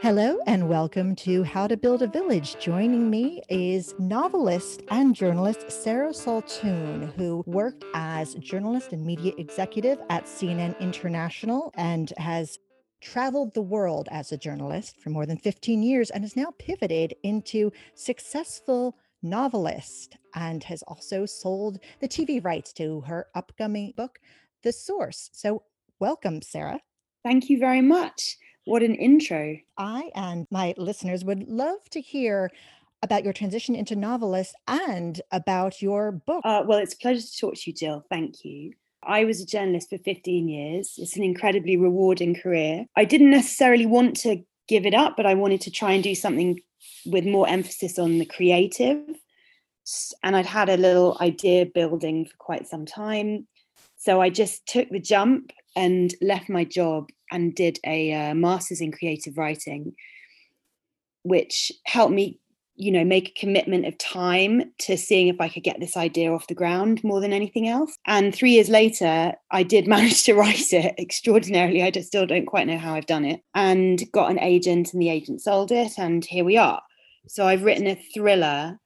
Hello and welcome to How to Build a Village. Joining me is novelist and journalist Sarah Sultoon, who worked as journalist and media executive at CNN International and has traveled the world as a journalist for more than 15 years and has now pivoted into successful novelist and has also sold the TV rights to her upcoming book, The Source. So, welcome, Sarah. Thank you very much. What an intro. I and my listeners would love to hear about your transition into novelist and about your book. Uh, well, it's a pleasure to talk to you, Jill. Thank you. I was a journalist for 15 years. It's an incredibly rewarding career. I didn't necessarily want to give it up, but I wanted to try and do something with more emphasis on the creative. And I'd had a little idea building for quite some time. So I just took the jump and left my job and did a uh, master's in creative writing, which helped me you know make a commitment of time to seeing if i could get this idea off the ground more than anything else. And three years later i did manage to write it extraordinarily. I just still don't quite know how i've done it and got an agent and the agent sold it and here we are. So i've written a thriller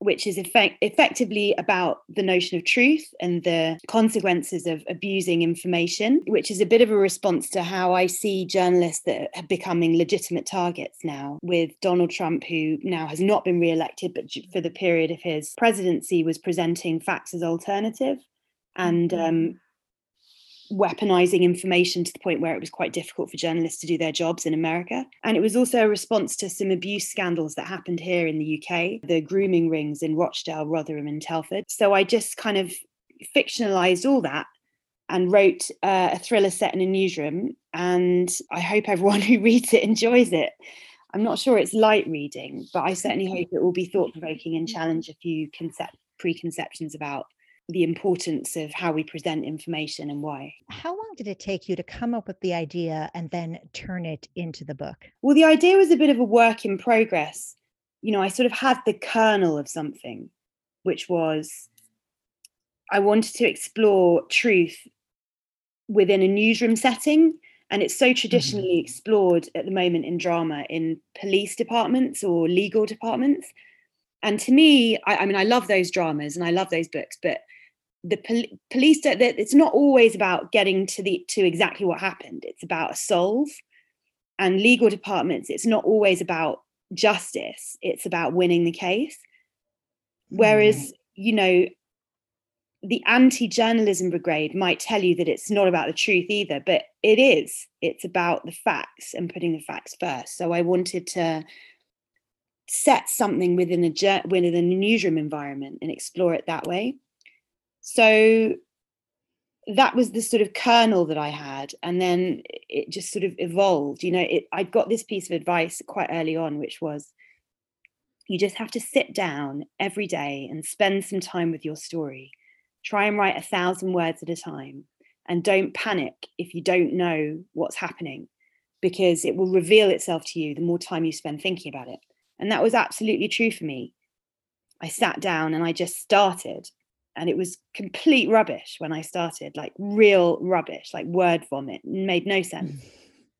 which is effect- effectively about the notion of truth and the consequences of abusing information, which is a bit of a response to how I see journalists that are becoming legitimate targets now, with Donald Trump, who now has not been re elected, but for the period of his presidency was presenting facts as alternative. And mm-hmm. um, weaponizing information to the point where it was quite difficult for journalists to do their jobs in America. And it was also a response to some abuse scandals that happened here in the UK, the grooming rings in Rochdale, Rotherham, and Telford. So I just kind of fictionalized all that and wrote uh, a thriller set in a newsroom. And I hope everyone who reads it enjoys it. I'm not sure it's light reading, but I certainly hope it will be thought provoking and challenge a few concept preconceptions about the importance of how we present information and why. How long did it take you to come up with the idea and then turn it into the book? Well, the idea was a bit of a work in progress. You know, I sort of had the kernel of something, which was I wanted to explore truth within a newsroom setting. And it's so traditionally mm-hmm. explored at the moment in drama in police departments or legal departments. And to me, I, I mean, I love those dramas and I love those books, but the pol- police don't, it's not always about getting to the to exactly what happened. It's about a solve. And legal departments it's not always about justice. It's about winning the case. Whereas mm. you know the anti-journalism brigade might tell you that it's not about the truth either but it is. It's about the facts and putting the facts first. So i wanted to set something within a within a newsroom environment and explore it that way so that was the sort of kernel that I had. And then it just sort of evolved. You know, it, I got this piece of advice quite early on, which was you just have to sit down every day and spend some time with your story. Try and write a thousand words at a time. And don't panic if you don't know what's happening, because it will reveal itself to you the more time you spend thinking about it. And that was absolutely true for me. I sat down and I just started and it was complete rubbish when I started, like real rubbish, like word vomit, made no sense. Mm.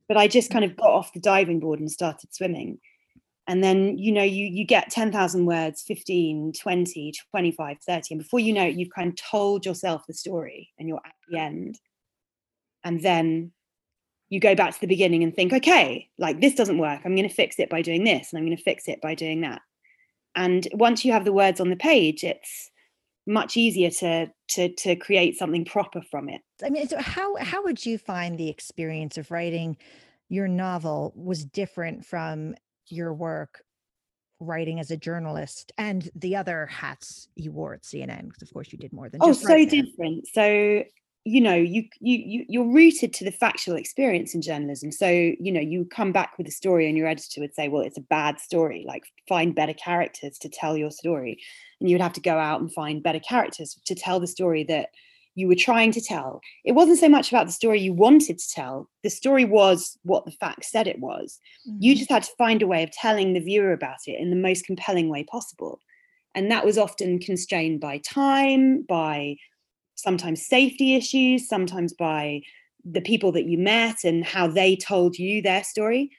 But I just kind mm. of got off the diving board and started swimming. And then, you know, you you get 10,000 words, 15, 20, 25, 30. And before you know it, you've kind of told yourself the story and you're at the end. And then you go back to the beginning and think, okay, like this doesn't work. I'm going to fix it by doing this and I'm going to fix it by doing that. And once you have the words on the page, it's much easier to to to create something proper from it. I mean, so how how would you find the experience of writing your novel was different from your work writing as a journalist and the other hats you wore at CNN? Because of course you did more than oh, so different. So you know you you you're rooted to the factual experience in journalism. So you know you come back with a story and your editor would say well it's a bad story. Like find better characters to tell your story. And you would have to go out and find better characters to tell the story that you were trying to tell. It wasn't so much about the story you wanted to tell. The story was what the facts said it was. Mm-hmm. you just had to find a way of telling the viewer about it in the most compelling way possible. And that was often constrained by time by sometimes safety issues, sometimes by the people that you met and how they told you their story.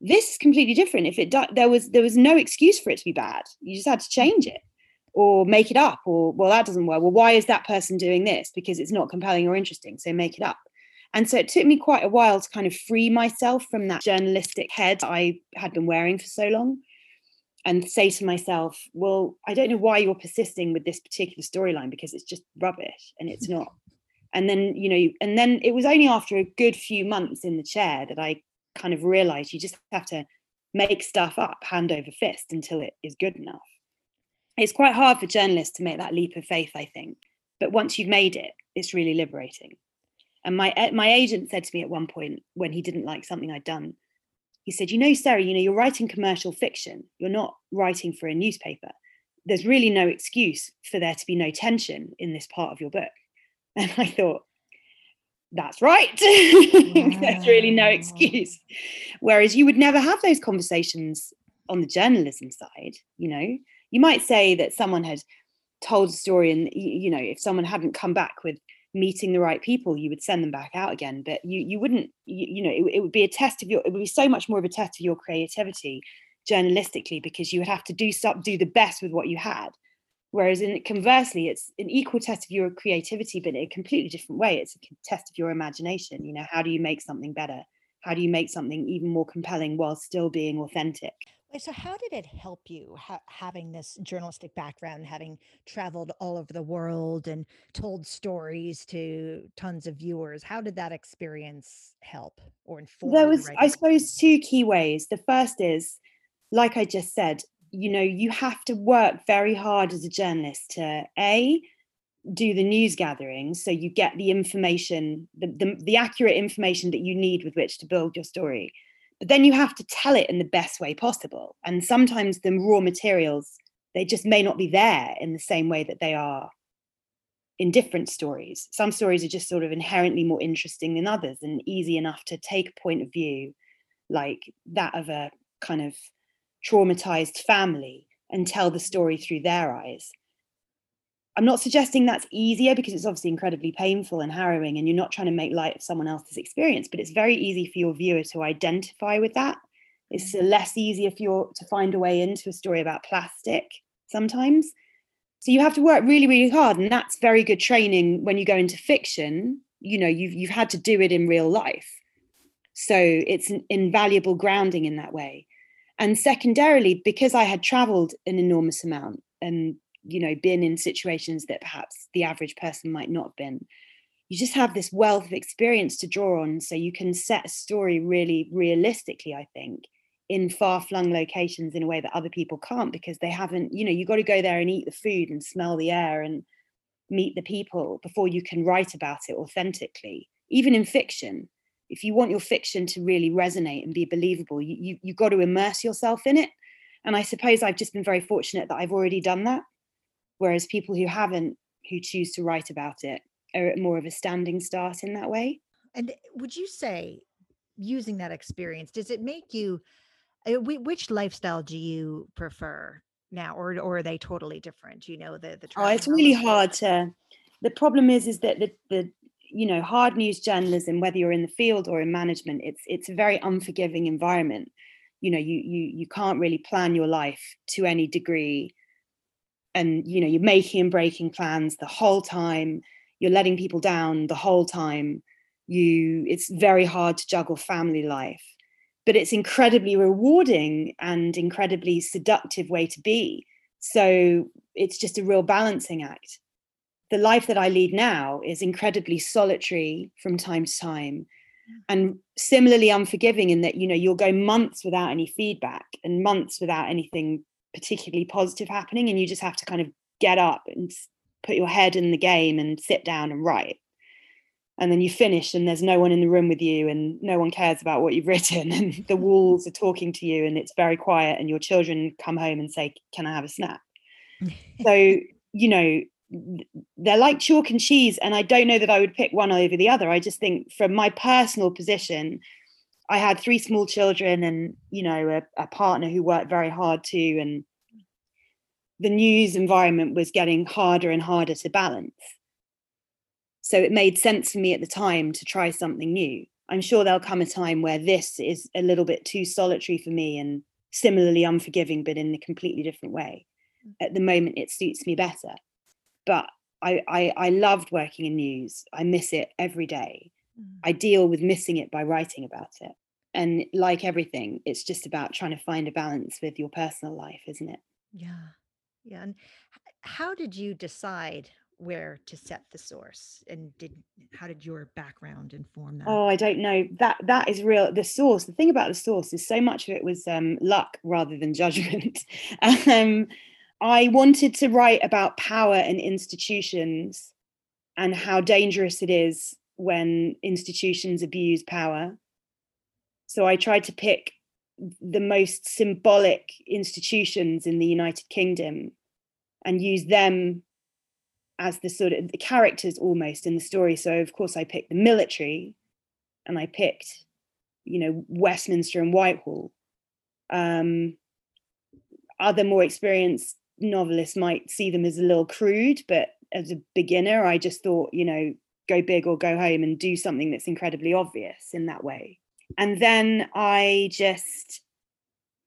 this is completely different. If it there was there was no excuse for it to be bad. You just had to mm. change it or make it up or well that doesn't work. Well why is that person doing this? Because it's not compelling or interesting so make it up. And so it took me quite a while to kind of free myself from that journalistic head i had been wearing for so long and say to myself well i don't know why you're persisting with this particular storyline because it's just rubbish and it's not and then you know and then it was only after a good few months in the chair that i kind of realized you just have to make stuff up hand over fist until it is good enough it's quite hard for journalists to make that leap of faith, I think. But once you've made it, it's really liberating. And my my agent said to me at one point when he didn't like something I'd done, he said, "You know, Sarah, you know, you're writing commercial fiction. You're not writing for a newspaper. There's really no excuse for there to be no tension in this part of your book." And I thought, that's right. Wow. There's really no excuse. Whereas you would never have those conversations on the journalism side, you know you might say that someone had told a story and you know if someone hadn't come back with meeting the right people you would send them back out again but you you wouldn't you, you know it, it, would be a test of your it would be so much more of a test of your creativity journalistically because you would have to do stuff do the best with what you had. Whereas in conversely it's an equal test of your creativity but in a completely different way. It's a test of your imagination. You know how do you make something better? How do you make something even more compelling while still being authentic so, how did it help you ha- having this journalistic background, having traveled all over the world and told stories to tons of viewers? How did that experience help or inform? There was, I suppose, two key ways. The first is, like I just said, you know, you have to work very hard as a journalist to a do the news gathering so you get the information the, the, the accurate information that you need with which to build your story but then you have to tell it in the best way possible and sometimes the raw materials they just may not be there in the same way that they are in different stories. Some stories are just sort of inherently more interesting than others and easy enough to take a point of view like that of a kind of traumatized family and tell the story through their eyes I'm not suggesting that's easier because it's obviously incredibly painful and harrowing, and you're not trying to make light of someone else's experience, but it's very easy for your viewer to identify with that. It's mm. less easier for you to find a way into a story about plastic sometimes. So you have to work really, really hard, and that's very good training when you go into fiction. You know, you've you've had to do it in real life, so it's an invaluable grounding in that way. And secondarily, because I had travelled an enormous amount and you know been in situations that perhaps the average person might not have been. You just have this wealth of experience to draw on so you can set a story really realistically i think in far-flung locations in a way that other people can't because they haven't you know you got to go there and eat the food and smell the air and meet the people before you can write about it authentically even in fiction. If you want your fiction to really resonate and be believable you, you you've got to immerse yourself in it. And i suppose i've just been very fortunate that i've already done that whereas people who haven't who choose to write about it are at more of a standing start in that way. And would you say using that experience does it make you uh, which lifestyle do you prefer now or or are they totally different? You know the the oh, it's really hard to the problem is is that the the you know hard news journalism whether you're in the field or in management it's it's a very unforgiving environment. You know you you you can't really plan your life to any degree and you know you're making and breaking plans the whole time you're letting people down the whole time you it's very hard to juggle family life. But it's incredibly rewarding and incredibly seductive way to be. So it's just a real balancing act. The life that i lead now is incredibly solitary from time to time. And similarly unforgiving in that you know you'll go months without any feedback and months without anything particularly positive happening and you just have to kind of get up and put your head in the game and sit down and write. And then you finish and there's no one in the room with you and no one cares about what you've written and the walls are talking to you and it's very quiet and your children come home and say can i have a snack? So you know they're like chalk and cheese and i don't know that i would pick one over the other. I just think from my personal position I had three small children and, you know, a, a partner who worked very hard too. And the news environment was getting harder and harder to balance. So it made sense for me at the time to try something new. I'm sure there'll come a time where this is a little bit too solitary for me and similarly unforgiving, but in a completely different way. Mm. At the moment, it suits me better. But I, I, I loved working in news. I miss it every day. Mm. I deal with missing it by writing about it. And like everything, it's just about trying to find a balance with your personal life, isn't it? Yeah. Yeah. And how did you decide where to set the source and did how did your background inform that oh i don't know that that is real the source the thing about the source is so much of it was um, luck rather than judgment um, i wanted to write about power and institutions and how dangerous it is when institutions abuse power so i tried to pick the most symbolic institutions in the united kingdom and use them as the sort of the characters almost in the story. So of course I picked the military and I picked, you know, Westminster and Whitehall. Um, other more experienced novelists might see them as a little crude, but as a beginner, I just thought, you know, go big or go home and do something that's incredibly obvious in that way. And then I just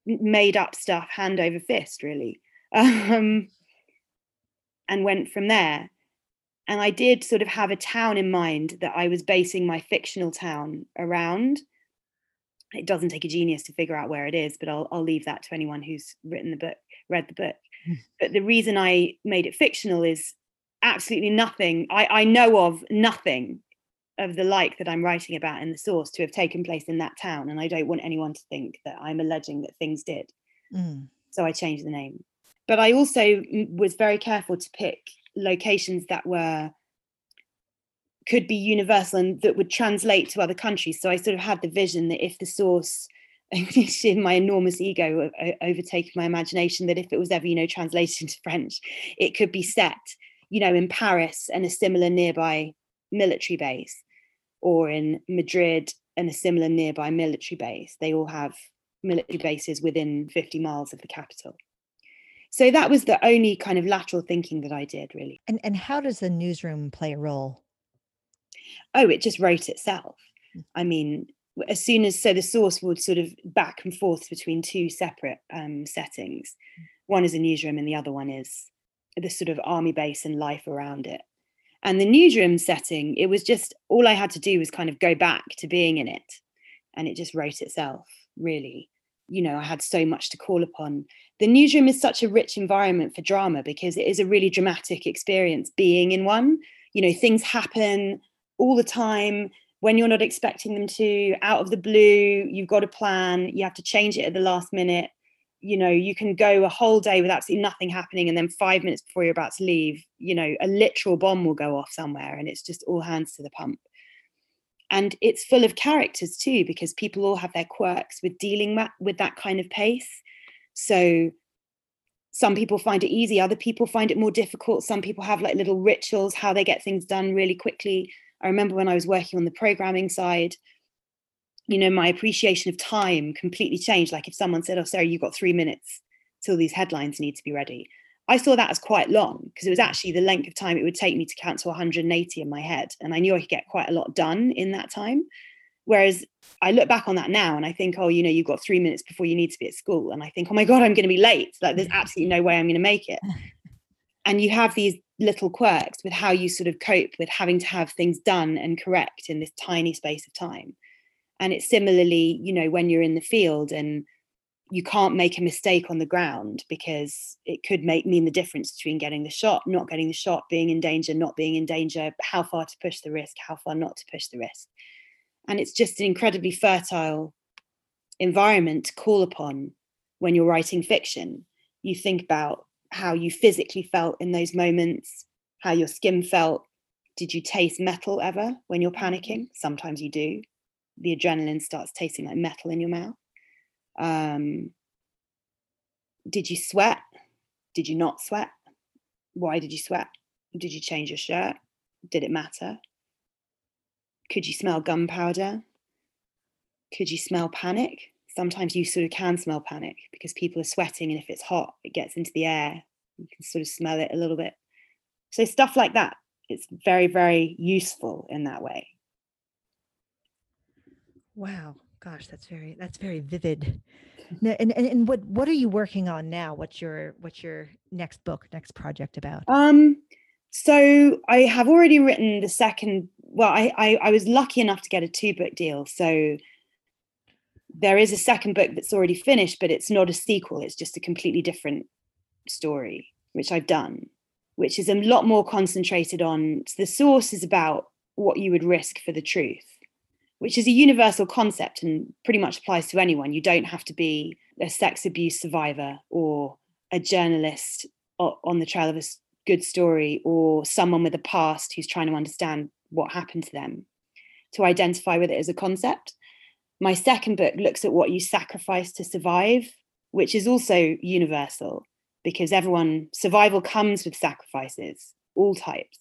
made up stuff hand over fist, really. Um, and went from there. And I did sort of have a town in mind that I was basing my fictional town around. It doesn't take a genius to figure out where it is, but I'll, I'll leave that to anyone who's written the book, read the book. Hmm. but the reason I made it fictional is absolutely nothing. I, I know of nothing of the like that I'm writing about in the source to have taken place in that town. And I don't want anyone to think that I'm alleging that things did. Mm. So I changed the name but I also was very careful to pick locations that were could be universal and that would translate to other countries. So I sort of had the vision that if the source, in my enormous ego overtaking my imagination, that if it was ever, you know, translated into French, it could be set, you know, in Paris and a similar nearby military base, or in Madrid and a similar nearby military base. They all have military bases within 50 miles of the capital so that was the only kind of lateral thinking that I did really. And and how does the newsroom play a role? Oh, it just wrote itself. I mean, as soon as so the source would sort of back and forth between two separate um, settings. Hmm. One is a newsroom, and the other one is the sort of army base and life around it. And the newsroom setting, it was just all I had to do was kind of go back to being in it, and it just wrote itself. Really, you know, I had so much to call upon the newsroom is such a rich environment for drama because it is a really dramatic experience being in one. You know, things happen all the time when you're not expecting them to, out of the blue, you've got a plan, you have to change it at the last minute. You know, you can go a whole day with absolutely nothing happening, and then five minutes before you're about to leave, you know, a literal bomb will go off somewhere, and it's just all hands to the pump. And it's full of characters too, because people all have their quirks with dealing with that kind of pace so some people find it easy, other people find it more difficult. Some people have like little rituals, how they get things done really quickly. I remember when I was working on the programming side, you know, my appreciation of time completely changed. Like if someone said, Oh, Sarah, you've got three minutes till these headlines need to be ready. I saw that as quite long because it was actually the length of time it would take me to count to 180 in my head. And I knew I could get quite a lot done in that time. Whereas I look back on that now and I think, oh, you know, you've got three minutes before you need to be at school. And I think, oh my God, I'm going to be late. Like there's mm. absolutely no way I'm going to make it. And you have these little quirks with how you sort of cope with having to have things done and correct in this tiny space of time. And it's similarly, you know, when you're in the field and you can't make a mistake on the ground because it could make mean the difference between getting the shot, not getting the shot, being in danger, not being in danger, how far to push the risk, how far not to push the risk. And it's just an incredibly fertile environment to call upon when you're writing fiction. You think about how you physically felt in those moments how your skin felt. Did you taste metal ever when you're panicking? Sometimes you do the adrenaline starts tasting like metal in your mouth um, did you sweat did you not sweat why did you sweat did you change your shirt did it matter could you smell gunpowder? Could you smell panic? Sometimes you sort of can smell panic because people are sweating, and if it's hot, it gets into the air. You can sort of smell it a little bit. So, stuff like that, it's very, very useful in that way. Wow. Gosh, that's very that's very vivid. Now, and, and and what what are you working on now? What's your what's your next book, next project about? Um, so I have already written the second. Well, I I, I was lucky enough to get a two book deal, so there is a second book that's already finished, but it's not a sequel. It's just a completely different story, which I've done, which is a lot more concentrated on the source is about what you would risk for the truth which is a universal concept and pretty much applies to anyone. You don't have to be a sex abuse survivor or a journalist on the trail of a good story or someone with a past who's trying to understand what happened to them to identify with it as a concept. My second book looks at what you sacrifice to survive, which is also universal because everyone, survival comes with sacrifices, all types.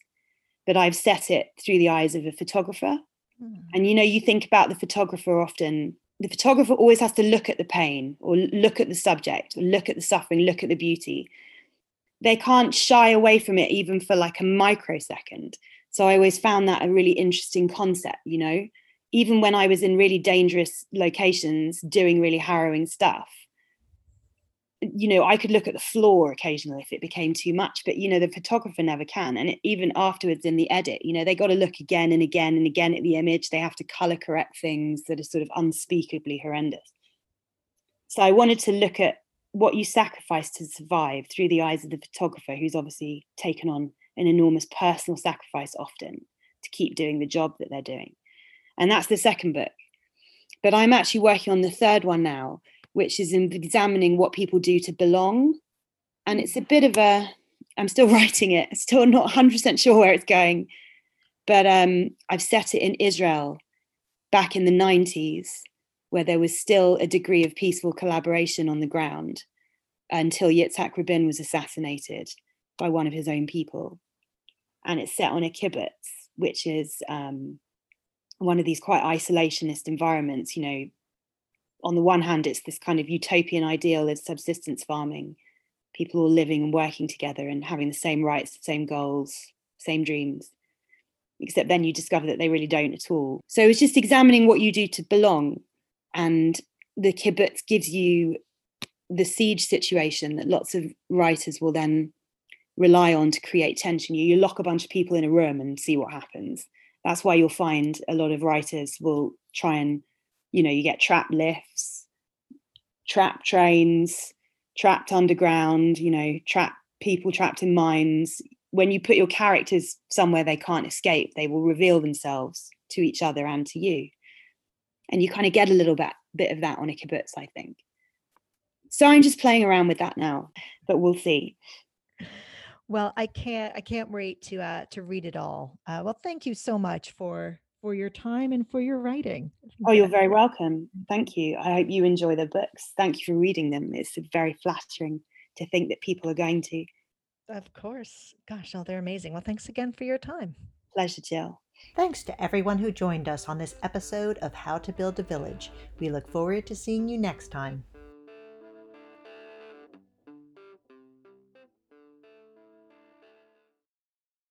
But I've set it through the eyes of a photographer Hmm. And you know, you think about the photographer often, the photographer always has to look at the pain or look at the subject, or look at the suffering, look at the beauty. They can't shy away from it even for like a microsecond. So I always found that a really interesting concept, you know, even when I was in really dangerous locations doing really harrowing stuff, you know, I could look at the floor occasionally if it became too much, but you know, the photographer never can. And it, even afterwards in the edit, you know, they got to look again and again and again at the image. They have to color correct things that are sort of unspeakably horrendous. So I wanted to look at what you sacrifice to survive through the eyes of the photographer, who's obviously taken on an enormous personal sacrifice often to keep doing the job that they're doing. And that's the second book. But I'm actually working on the third one now, which is examining what people do to belong. And it's a bit of a, I'm still writing it, still not 100% sure where it's going, but um, I've set it in Israel back in the 90s, where there was still a degree of peaceful collaboration on the ground until Yitzhak Rabin was assassinated by one of his own people. And it's set on a kibbutz, which is um, one of these quite isolationist environments, you know, on the one hand, it's this kind of utopian ideal of subsistence farming, people all living and working together and having the same rights, the same goals, same dreams. Except then you discover that they really don't at all. So it's just examining what you do to belong. And the kibbutz gives you the siege situation that lots of writers will then rely on to create tension. You, you lock a bunch of people in a room and see what happens. That's why you'll find a lot of writers will try and you know you get trap lifts trap trains trapped underground you know trap people trapped in mines. When you put your characters somewhere they can't escape they will reveal themselves to each other and to you. And you kind of get a little bit bit of that on a kibbutz i think. So i'm just playing around with that now but we'll see. Well i can't i can't wait to uh to read it all. Uh, well thank you so much for for your time and for your writing. Oh, you're very welcome. Thank you. I hope you enjoy the books. Thank you for reading them. It's very flattering to think that people are going to. Of course. Gosh, oh, they're amazing. Well, thanks again for your time. Pleasure, Jill. Thanks to everyone who joined us on this episode of How to Build a Village. We look forward to seeing you next time.